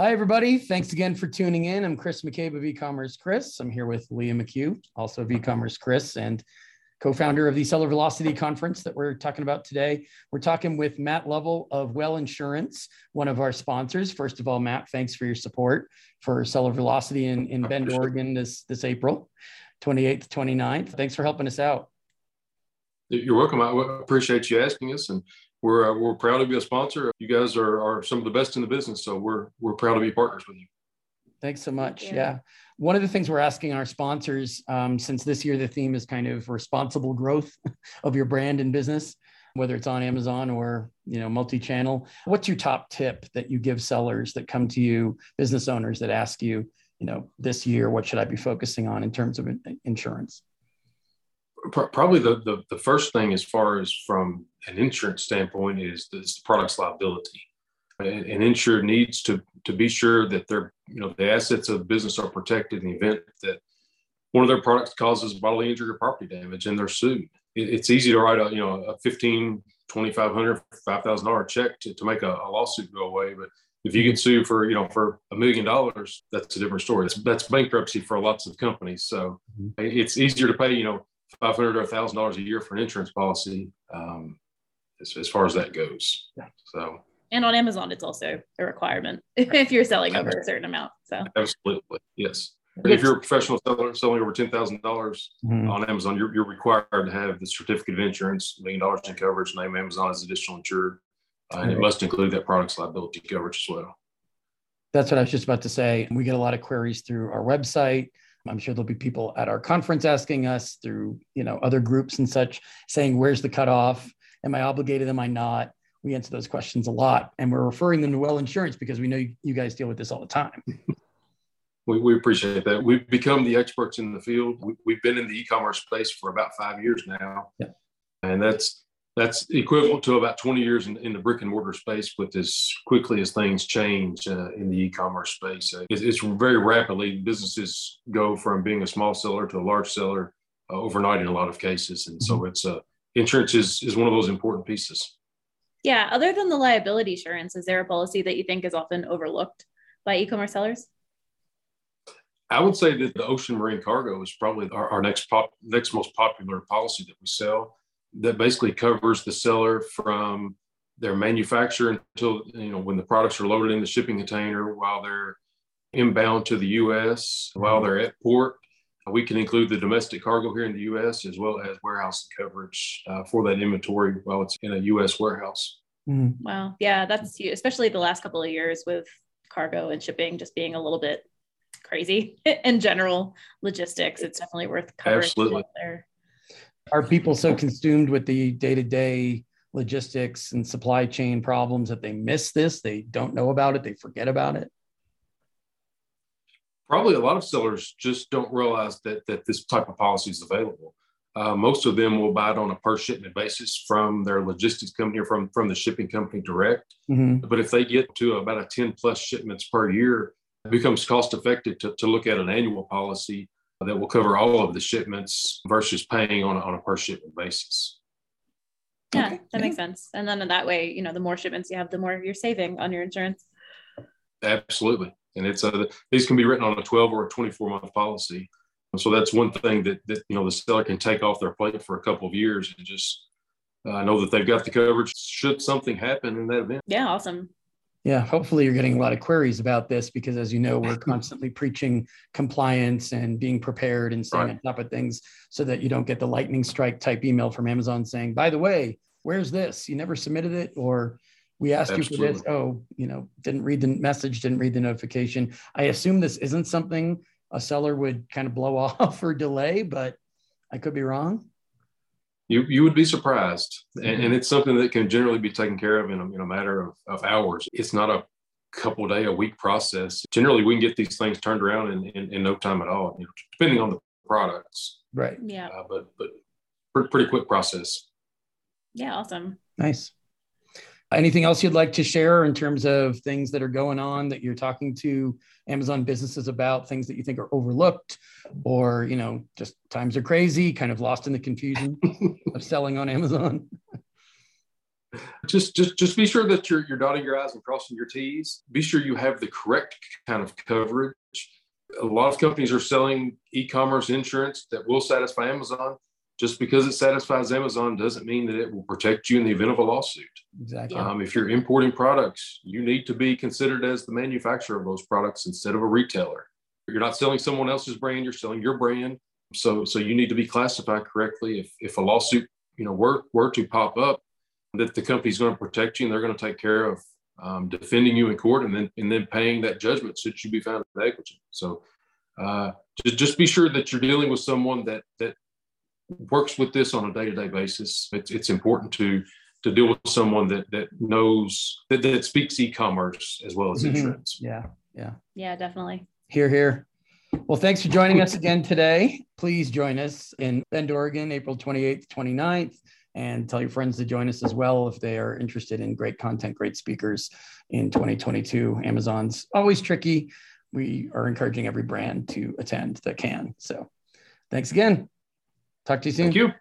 Hi, everybody. Thanks again for tuning in. I'm Chris McCabe of e-commerce Chris. I'm here with Leah McHugh, also of e-commerce Chris, and co-founder of the Seller Velocity Conference that we're talking about today. We're talking with Matt Lovell of Well Insurance, one of our sponsors. First of all, Matt, thanks for your support for Seller Velocity in, in Bend, Oregon this, this April, 28th, 29th. Thanks for helping us out. You're welcome. I appreciate you asking us, and we're uh, we're proud to be a sponsor. You guys are, are some of the best in the business, so we're we're proud to be partners with you. Thanks so much. Yeah. yeah. One of the things we're asking our sponsors, um, since this year the theme is kind of responsible growth of your brand and business, whether it's on Amazon or you know multi-channel. What's your top tip that you give sellers that come to you, business owners that ask you, you know, this year what should I be focusing on in terms of insurance? Probably the, the, the first thing as far as from an insurance standpoint is, is the product's liability. An insurer needs to to be sure that their you know the assets of the business are protected in the event that one of their products causes bodily injury or property damage and they're sued. It, it's easy to write a you know a 15 2500 5000 dollar check to, to make a, a, lawsuit go away but if you get sued for you know for a million dollars that's a different story. That's, that's bankruptcy for lots of companies. So mm-hmm. it's easier to pay you know 500 or $1000 a year for an insurance policy um, as, as far as that goes yeah. so and on Amazon, it's also a requirement if you're selling over a certain amount. So absolutely, yes. If you're a professional seller selling over ten thousand dollars mm-hmm. on Amazon, you're, you're required to have the certificate of insurance, million dollars in coverage, name Amazon as additional insured, uh, and it must include that product's liability coverage as well. That's what I was just about to say. We get a lot of queries through our website. I'm sure there'll be people at our conference asking us through, you know, other groups and such, saying, "Where's the cutoff? Am I obligated? Am I not?" we answer those questions a lot and we're referring them to well insurance because we know you, you guys deal with this all the time we, we appreciate that we've become the experts in the field we, have been in the e-commerce space for about five years now yeah. and that's that's equivalent to about 20 years in, in, the brick and mortar space with as quickly as things change uh, in the e-commerce space uh, it's, it's, very rapidly businesses go from being a small seller to a large seller uh, overnight in a lot of cases and so mm-hmm. it's uh, insurance is, is one of those important pieces yeah. Other than the liability insurance, is there a policy that you think is often overlooked by e-commerce sellers? I would say that the ocean marine cargo is probably our, our next pop, next most popular policy that we sell. That basically covers the seller from their manufacturer until you know when the products are loaded in the shipping container, while they're inbound to the U.S., while they're at port. We can include the domestic cargo here in the U.S. as well as warehouse coverage uh, for that inventory while it's in a U.S. warehouse. Mm. Wow, yeah, that's especially the last couple of years with cargo and shipping just being a little bit crazy in general logistics. It's definitely worth covering. Absolutely. There. Are people so consumed with the day-to-day logistics and supply chain problems that they miss this? They don't know about it. They forget about it probably a lot of sellers just don't realize that that this type of policy is available. Uh, most of them will buy it on a per shipment basis from their logistics company or from from the shipping company direct. Mm-hmm. But if they get to about a 10 plus shipments per year, it becomes cost effective to, to look at an annual policy that will cover all of the shipments versus paying on a, on a per shipment basis. Yeah, okay. that yeah. makes sense. And then in that way, you know, the more shipments you have, the more you're saving on your insurance. Absolutely and it's a these can be written on a 12 or a 24 month policy and so that's one thing that, that you know the seller can take off their plate for a couple of years and just uh, know that they've got the coverage should something happen in that event yeah awesome yeah hopefully you're getting a lot of queries about this because as you know we're constantly preaching compliance and being prepared and staying right. on top of things so that you don't get the lightning strike type email from amazon saying by the way where's this you never submitted it or we asked Absolutely. you for this. Oh, you know, didn't read the message, didn't read the notification. I assume this isn't something a seller would kind of blow off or delay, but I could be wrong. You, you would be surprised. And, and it's something that can generally be taken care of in a, in a matter of, of hours. It's not a couple day, a week process. Generally, we can get these things turned around in, in, in no time at all, you know, depending on the products. Right. Yeah. Uh, but, but pretty, pretty quick process. Yeah. Awesome. Nice. Anything else you'd like to share in terms of things that are going on that you're talking to Amazon businesses about, things that you think are overlooked, or you know, just times are crazy, kind of lost in the confusion of selling on Amazon? just just just be sure that you're you're dotting your i's and crossing your t's. Be sure you have the correct kind of coverage. A lot of companies are selling e-commerce insurance that will satisfy amazon just because it satisfies amazon doesn't mean that it will protect you in the event of a lawsuit. Exactly. Um, if you're importing products you need to be considered as the manufacturer of those products instead of a retailer. You're not selling someone else's brand you're selling your brand. So so you need to be classified correctly. If if a lawsuit you know were were to pop up that the company's going to protect you and they're going to take care of um, defending you in court and then and then paying that judgment should you be found negligent. So uh, just just be sure that you're dealing with someone that that works with this on a day to day basis. It's it's important to to deal with someone that that knows that, that speaks e-commerce as well as mm-hmm. insurance. Yeah, yeah, yeah, definitely. Here, here. Well, thanks for joining us again today. Please join us in Bend, Oregon, April 28th, 29th and tell your friends to join us as well if they are interested in great content, great speakers in 2022. Amazon's always tricky. We are encouraging every brand to attend that can. So thanks again. Talk to you soon. Thank you.